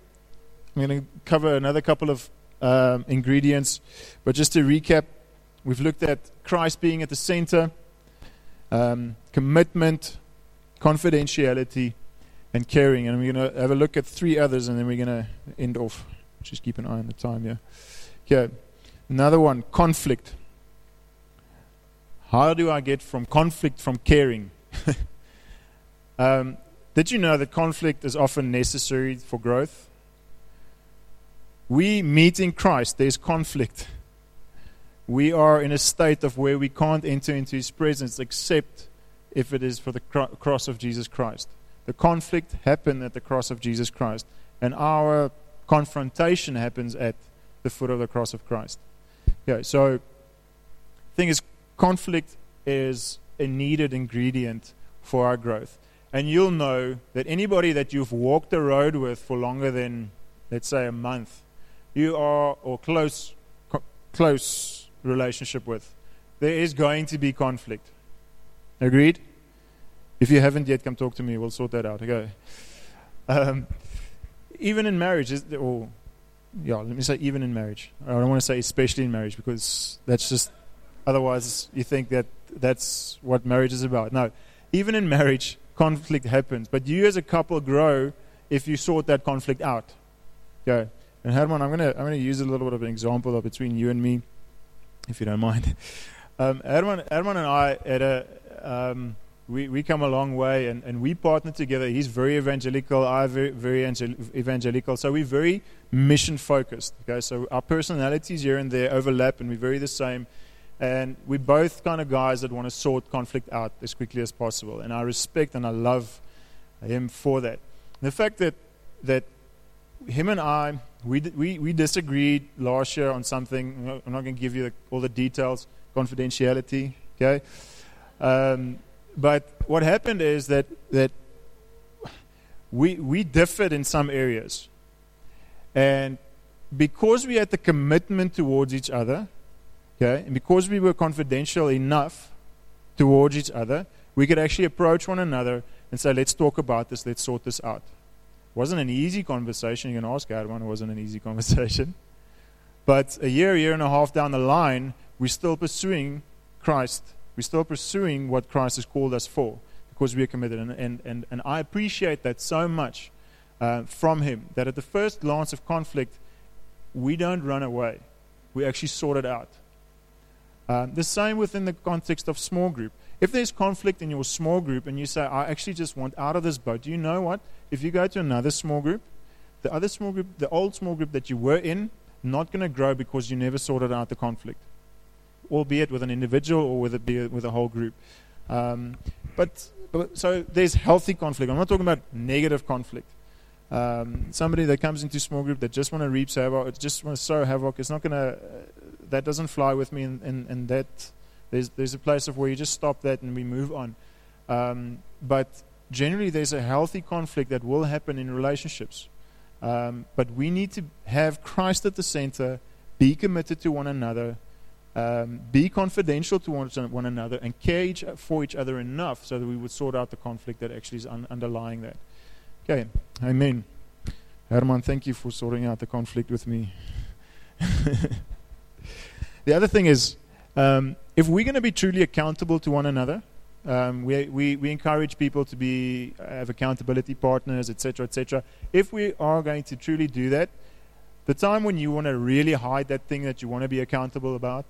I'm going to cover another couple of um, ingredients, but just to recap, we've looked at Christ being at the center, um, commitment, confidentiality, and caring. And we're going to have a look at three others, and then we're going to end off. Just keep an eye on the time, yeah. Okay. Another one, conflict. How do I get from conflict from caring? [laughs] um, did you know that conflict is often necessary for growth? We meet in Christ, there's conflict. We are in a state of where we can't enter into His presence except if it is for the cross of Jesus Christ. The conflict happened at the cross of Jesus Christ, and our confrontation happens at the foot of the cross of Christ. Yeah, so thing is, conflict is a needed ingredient for our growth. And you'll know that anybody that you've walked the road with for longer than, let's say, a month, you are, or close, co- close relationship with, there is going to be conflict. Agreed? If you haven't yet, come talk to me. We'll sort that out. Okay. Um, even in marriage, or yeah, let me say even in marriage. I don't want to say especially in marriage because that's just otherwise you think that that's what marriage is about. No, even in marriage, conflict happens, but you as a couple grow if you sort that conflict out. Okay, and Herman, I'm gonna I'm gonna use a little bit of an example of between you and me, if you don't mind. [laughs] Um, Herman, Herman and I had a um, we, we come a long way and, and we partner together. He's very evangelical, I very, very evangelical. So we're very mission focused. Okay, so our personalities here and there overlap and we're very the same. And we're both kind of guys that want to sort conflict out as quickly as possible. And I respect and I love him for that. The fact that, that him and I, we, we, we disagreed last year on something. I'm not going to give you the, all the details. confidentiality. Okay, um, but what happened is that that we we differed in some areas, and because we had the commitment towards each other, okay, and because we were confidential enough towards each other, we could actually approach one another and say, "Let's talk about this. Let's sort this out." It wasn't an easy conversation. You can ask One It wasn't an easy [laughs] conversation. But a year, year and a half down the line, we're still pursuing Christ. We're still pursuing what Christ has called us for because we are committed. And, and, and, and I appreciate that so much uh, from him that at the first glance of conflict, we don't run away. We actually sort it out. Um, the same within the context of small group. If there's conflict in your small group and you say, I actually just want out of this boat, do you know what? If you go to another small group, the other small group, the old small group that you were in, not going to grow because you never sorted out the conflict, albeit with an individual or with a, with a whole group. Um, but, but so there's healthy conflict. I'm not talking about negative conflict. Um, somebody that comes into small group that just want to reap havoc, just want to sow havoc, it's not going to. Uh, that doesn't fly with me, and, and, that there's there's a place of where you just stop that and we move on. Um, but generally, there's a healthy conflict that will happen in relationships. Um, but we need to have Christ at the center, be committed to one another, um, be confidential to one, one, another, and care each, for each other enough so that we would sort out the conflict that actually is un- underlying that. Okay, amen. Herman, thank you for sorting out the conflict with me. [laughs] the other thing is, um, if we're going to be truly accountable to one another, um, we, we, we encourage people to be have accountability partners, etc., etc. If we are going to truly do that, the time when you want to really hide that thing that you want to be accountable about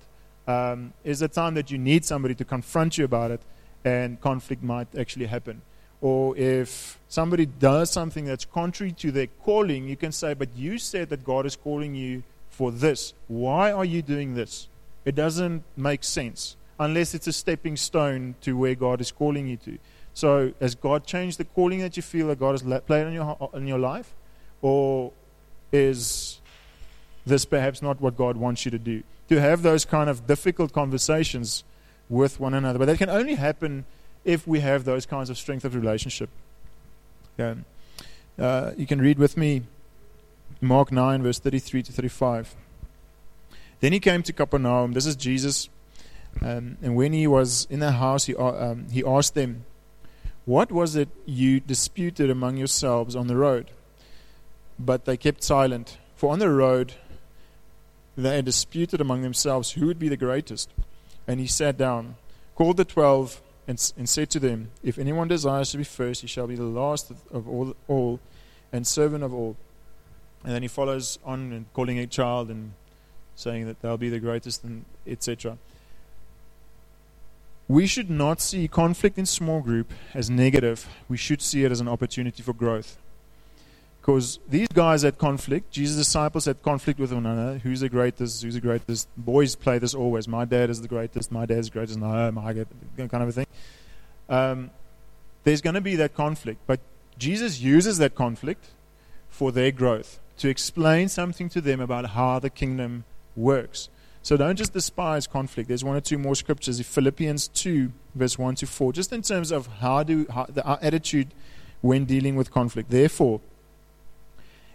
um, is the time that you need somebody to confront you about it, and conflict might actually happen. Or if somebody does something that's contrary to their calling, you can say, But you said that God is calling you for this. Why are you doing this? It doesn't make sense unless it's a stepping stone to where God is calling you to. So, has God changed the calling that you feel that God has played on your, in your life? Or is this perhaps not what God wants you to do? To have those kind of difficult conversations with one another. But that can only happen if we have those kinds of strength of relationship. Okay. Uh, you can read with me Mark 9, verse 33 to 35. Then he came to Capernaum. This is Jesus um, and when he was in the house, he, uh, um, he asked them, What was it you disputed among yourselves on the road? But they kept silent. For on the road, they disputed among themselves who would be the greatest. And he sat down, called the twelve, and, and said to them, If anyone desires to be first, he shall be the last of all, all and servant of all. And then he follows on and calling a child and saying that they'll be the greatest, and etc we should not see conflict in small group as negative. We should see it as an opportunity for growth. Because these guys had conflict, Jesus' disciples had conflict with one another. Who's the greatest? Who's the greatest? Boys play this always. My dad is the greatest. My dad's the greatest. No, my kind of a thing. Um, there's going to be that conflict. But Jesus uses that conflict for their growth, to explain something to them about how the kingdom works. So don't just despise conflict. There's one or two more scriptures. Philippians 2, verse 1 to 4, just in terms of how do how, the, our attitude when dealing with conflict. Therefore,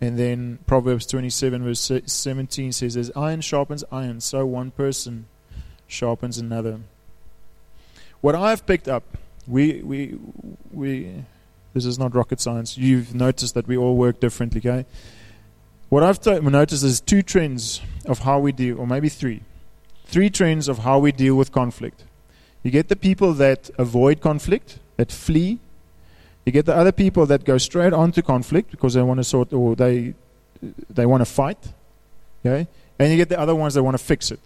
And then Proverbs 27, verse 17 says, As iron sharpens iron, so one person sharpens another. What I have picked up, we, we, we, this is not rocket science. You've noticed that we all work differently, okay? What I've t- noticed is two trends of how we deal, or maybe three. Three trends of how we deal with conflict. You get the people that avoid conflict, that flee. You get the other people that go straight on to conflict because they want to sort, or they, they want to fight. Okay? And you get the other ones that want to fix it.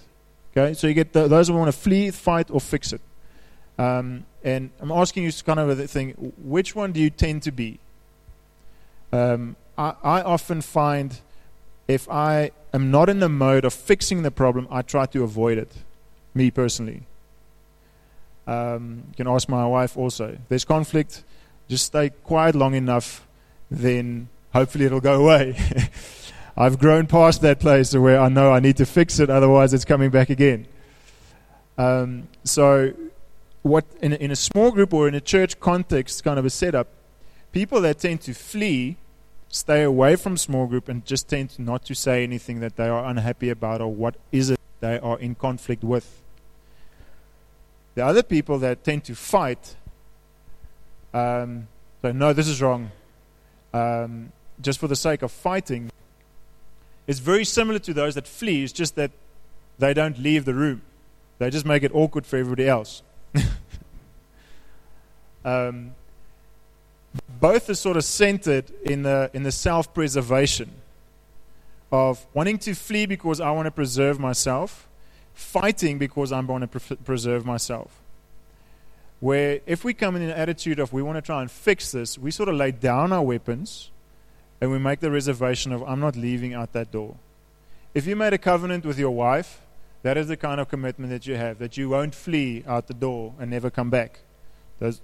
Okay, so you get the, those who want to flee, fight, or fix it. Um, and I'm asking you kind of a thing: which one do you tend to be? Um, I, I often find if I am not in the mode of fixing the problem, I try to avoid it. Me personally. Um, you can ask my wife also. There's conflict, just stay quiet long enough, then hopefully it'll go away. [laughs] I've grown past that place where I know I need to fix it, otherwise it's coming back again. Um, so, what in in a small group or in a church context, kind of a setup, people that tend to flee stay away from small group and just tend not to say anything that they are unhappy about or what is it they are in conflict with. The other people that tend to fight um, say, no, this is wrong, um, just for the sake of fighting, it's very similar to those that flee. It's just that they don't leave the room. They just make it awkward for everybody else. [laughs] um, both are sort of centered in the, in the self preservation of wanting to flee because I want to preserve myself, fighting because I want to pre- preserve myself. Where if we come in an attitude of we want to try and fix this, we sort of lay down our weapons and we make the reservation of I'm not leaving out that door. If you made a covenant with your wife, that is the kind of commitment that you have, that you won't flee out the door and never come back. This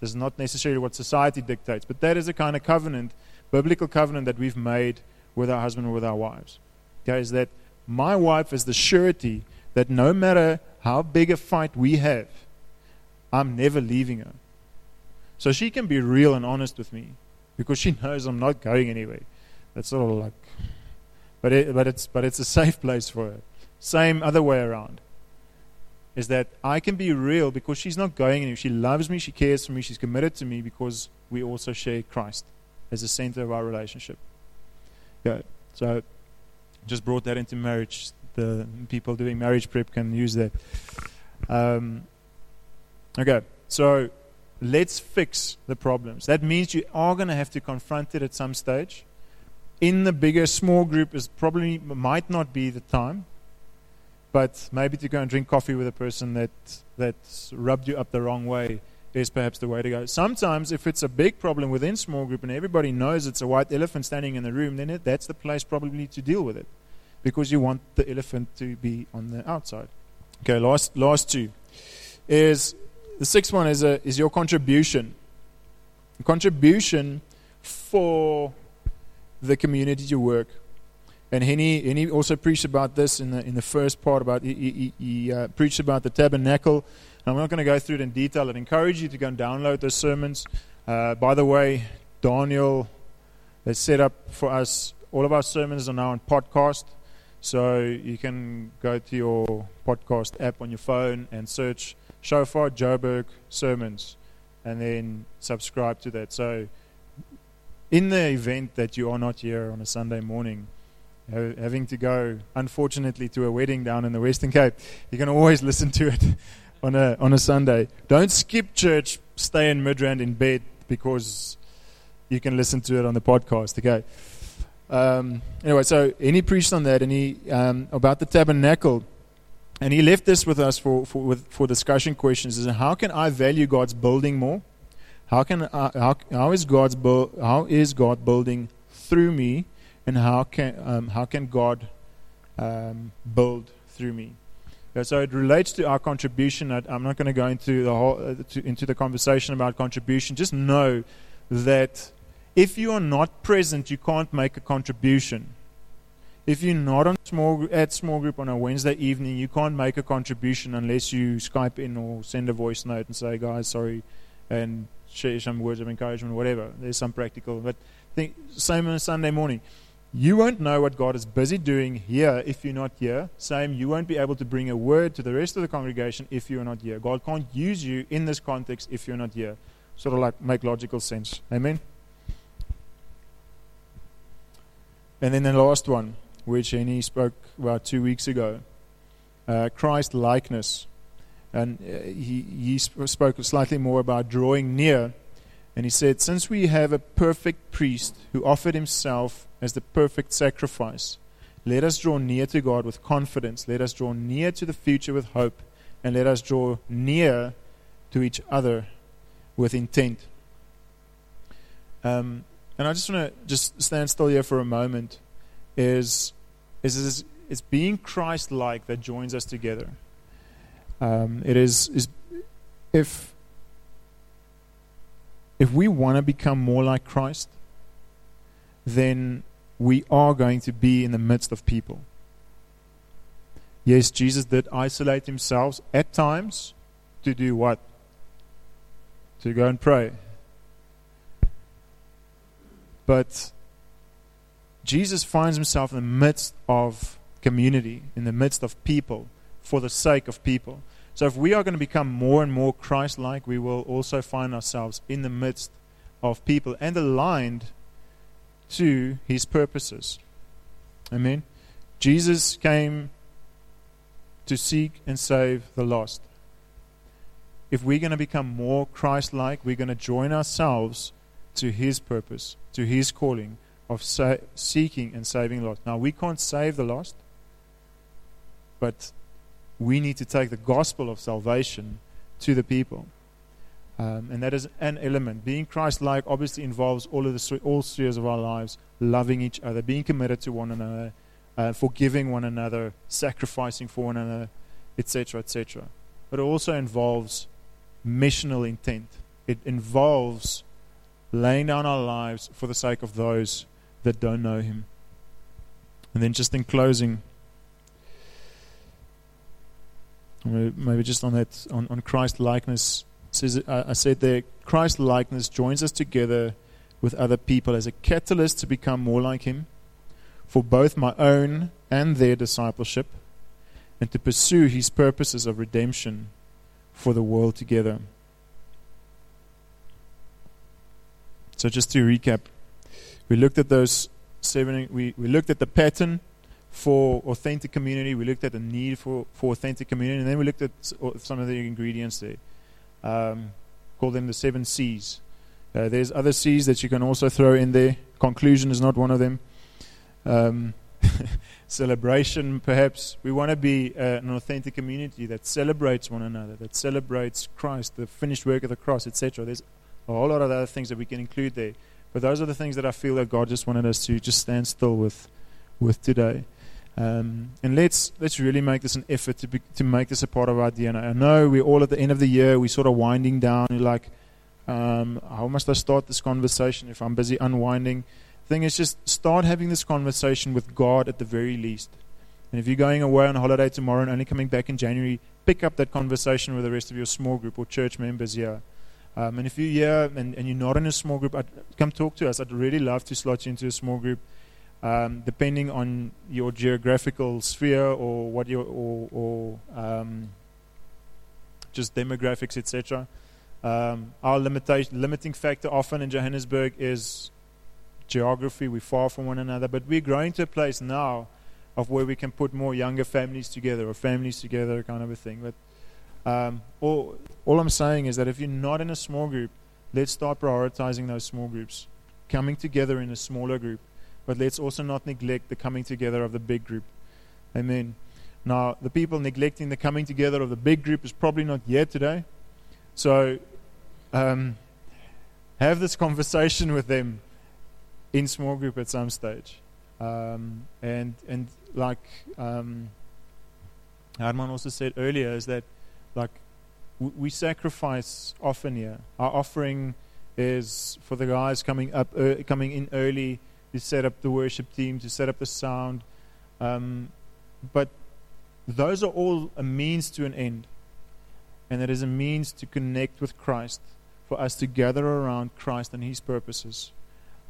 is not necessarily what society dictates, but that is the kind of covenant, biblical covenant that we've made with our husband or with our wives. Okay, is that my wife is the surety that no matter how big a fight we have, I'm never leaving her. So she can be real and honest with me because she [laughs] knows I'm not going anywhere. That's sort of like, but it, but it's but it's a safe place for her. Same other way around. Is that I can be real because she's not going anywhere. She loves me, she cares for me, she's committed to me because we also share Christ as the center of our relationship. Yeah. So just brought that into marriage. The people doing marriage prep can use that. Um, okay. So let's fix the problems. That means you are going to have to confront it at some stage. In the bigger small group is probably might not be the time, but maybe to go and drink coffee with a person that that's rubbed you up the wrong way is perhaps the way to go. Sometimes, if it's a big problem within small group and everybody knows it's a white elephant standing in the room, then it, that's the place probably to deal with it, because you want the elephant to be on the outside. Okay, last last two is the sixth one is, a, is your contribution. Contribution for the community you work. And Henny, Henny also preached about this in the, in the first part. About He, he, he uh, preached about the tabernacle. And I'm not going to go through it in detail. I'd encourage you to go and download those sermons. Uh, by the way, Daniel has set up for us, all of our sermons are now on podcast. So you can go to your podcast app on your phone and search Shofar Joburg sermons and then subscribe to that. So, in the event that you are not here on a Sunday morning, having to go, unfortunately, to a wedding down in the Western Cape, you can always [laughs] listen to it on a, on a Sunday. Don't skip church, stay in Midrand in bed because you can listen to it on the podcast, okay? Um, anyway, so Henny preached on that, Henny um, about the tabernacle and he left this with us for, for, with, for discussion questions is how can I value God's building more? How, can I, how, how, is God's bu- how is God building through me? And how can, um, how can God um, build through me? so it relates to our contribution. I, am not going to go into the whole uh, to, into the conversation about contribution. Just know that if you are not present, you can't make a contribution. If you're not on small, at small group on a Wednesday evening, you can't make a contribution unless you Skype in or send a voice note and say, guys, sorry, and share some words of encouragement, whatever. There's some practical. But think, same on a Sunday morning. You won't know what God is busy doing here if you're not here. Same, you won't be able to bring a word to the rest of the congregation if you're not here. God can't use you in this context if you're not here. Sort of like make logical sense. Amen? And then the last one which Henny spoke about two weeks ago. Uh, Christ likeness. And uh, he, he spoke slightly more about drawing near. And he said, Since we have a perfect priest who offered himself as the perfect sacrifice, let us draw near to God with confidence. Let us draw near to the future with hope. And let us draw near to each other with intent. Um, and I just want to just stand still here for a moment. Is is, it's being Christ-like that joins us together. Um, it is is if if we want to become more like Christ, then we are going to be in the midst of people. Yes, Jesus did isolate himself at times to do what? To go and pray. But Jesus finds himself in the midst of community, in the midst of people, for the sake of people. So if we are going to become more and more Christ like, we will also find ourselves in the midst of people and aligned to his purposes. Amen. Jesus came to seek and save the lost. If we're going to become more Christ like, we're going to join ourselves to his purpose, to his calling of sa- seeking and saving lost. Now, we can't save the lost, but we need to take the gospel of salvation to the people. Um, and that is an element. Being Christ like obviously involves all of the all spheres of our lives, loving each other, being committed to one another, uh, forgiving one another, sacrificing for one another, etc., etc. But it also involves missional intent. It involves laying down our lives for the sake of those that don't know Him. And then, just in closing, maybe just on that, on, on Christ likeness I said there, Christ likeness joins us together with other people as a catalyst to become more like Him, for both my own and their discipleship, and to pursue His purposes of redemption for the world together. So, just to recap, we looked at those seven, we, we looked at the pattern for authentic community, we looked at the need for, for authentic community, and then we looked at some of the ingredients there um, call them the seven C's. Uh, there's other C's that you can also throw in there. Conclusion is not one of them. Um, [laughs] celebration, perhaps. We want to be uh, an authentic community that celebrates one another, that celebrates Christ, the finished work of the cross, etc. There's a whole lot of other things that we can include there. But those are the things that I feel that God just wanted us to just stand still with, with today. Um, and let's let's really make this an effort to be, to make this a part of our DNA. I know we're all at the end of the year. We're sort of winding down. We're like, um, how must I start this conversation if I'm busy unwinding? The thing is, just start having this conversation with God at the very least. And if you're going away on holiday tomorrow and only coming back in January, pick up that conversation with the rest of your small group or church members here. Um, and if you're here and, and, you're not in a small group, I'd, come talk to us. I'd really love to slot you into a small group um, depending on your geographical sphere or what your or, or um, just demographics, etc. Um, our limitation, limiting factor often in Johannesburg is geography. We're far from one another, but we're growing to a place now of where we can put more younger families together or families together, kind of a thing. But um, all, all I'm saying is that if you're not in a small group, let's start prioritizing those small groups, coming together in a smaller group but let's also not neglect the coming together of the big group. Amen. Now, the people neglecting the coming together of the big group is probably not yet today. So, um, have this conversation [laughs] with them in small group at some stage. Um, and, and like um, Herman also said earlier, is that like w- we sacrifice often here. Our offering is for the guys coming up, uh, coming in early to set up the worship team, to set up the sound. Um, but those are all a means to an end. And it is a means to connect with Christ, for us to gather around Christ and His purposes.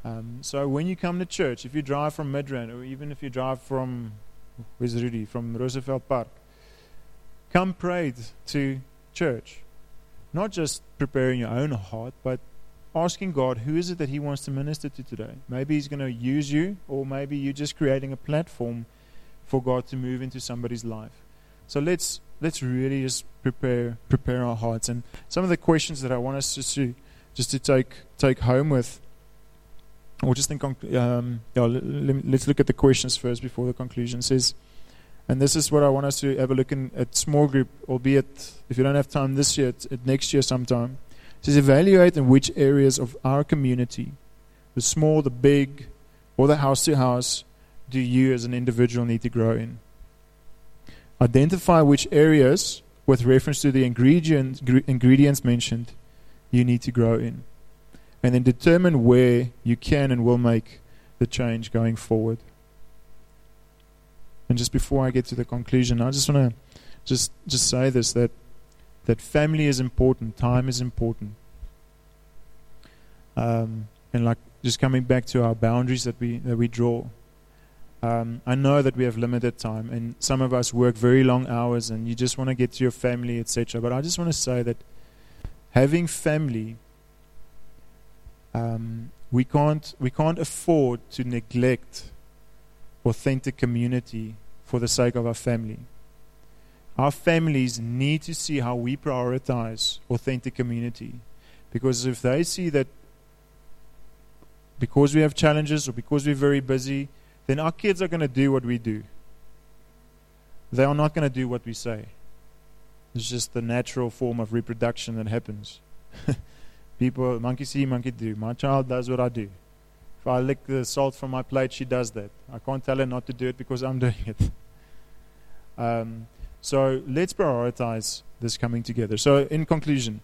Um, so when you come to church, if you drive from Midrand, or even if you drive from, where's Rudy, from Roosevelt Park, come pray to church. Not just preparing your own heart, but asking God, who is it that He wants to minister to today? Maybe He's going to use you, or maybe you're just creating a platform for God to move into somebody's life. So let's let's really just prepare prepare our hearts. And some of the questions that I want us just to just to take take home with or just think conc- um, yeah, let's look at the questions first before the conclusion. It says, and this is what I want us to have a look in at small group, albeit if you don't have time this year, at next year sometime. It says, evaluate in which areas of our community, the small, the big, or the house to house, do you as an individual need to grow in? Identify which areas, with reference to the ingredients mentioned, you need to grow in and then determine where you can and will make the change going forward. And just before I get to the conclusion, I just want to just just say this that that family is important, time is important, um, and like just coming back to our boundaries that we that we draw. Um, I know that we have limited time, and some of us work very long hours, and you just want to get to your family, etc. But I just want to say that having family um, we can't we can't afford to neglect authentic community for the sake of our family. Our families need to see how we prioritize authentic community. Because if they see that because we have challenges or because we're very busy, then our kids are going to do what we do. They are not going to do what we say. It's just the natural form of reproduction that happens. [laughs] People, monkey see, monkey do. My child does what I do. I lick the salt from my plate, she does that. I can't tell her not to do it because I'm [laughs] doing it. Um, so let's prioritize this coming together. So, in conclusion,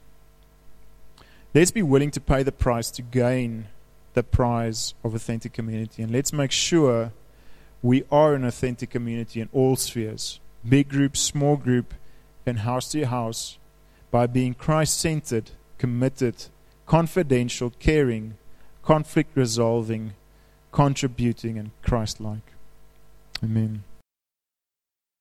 let's be willing to pay the price to gain the prize of authentic community. And let's make sure we are an authentic community in all spheres big group, small group, and house to house by being Christ centered, committed, confidential, caring, conflict resolving, contributing, and Christ like. Amen.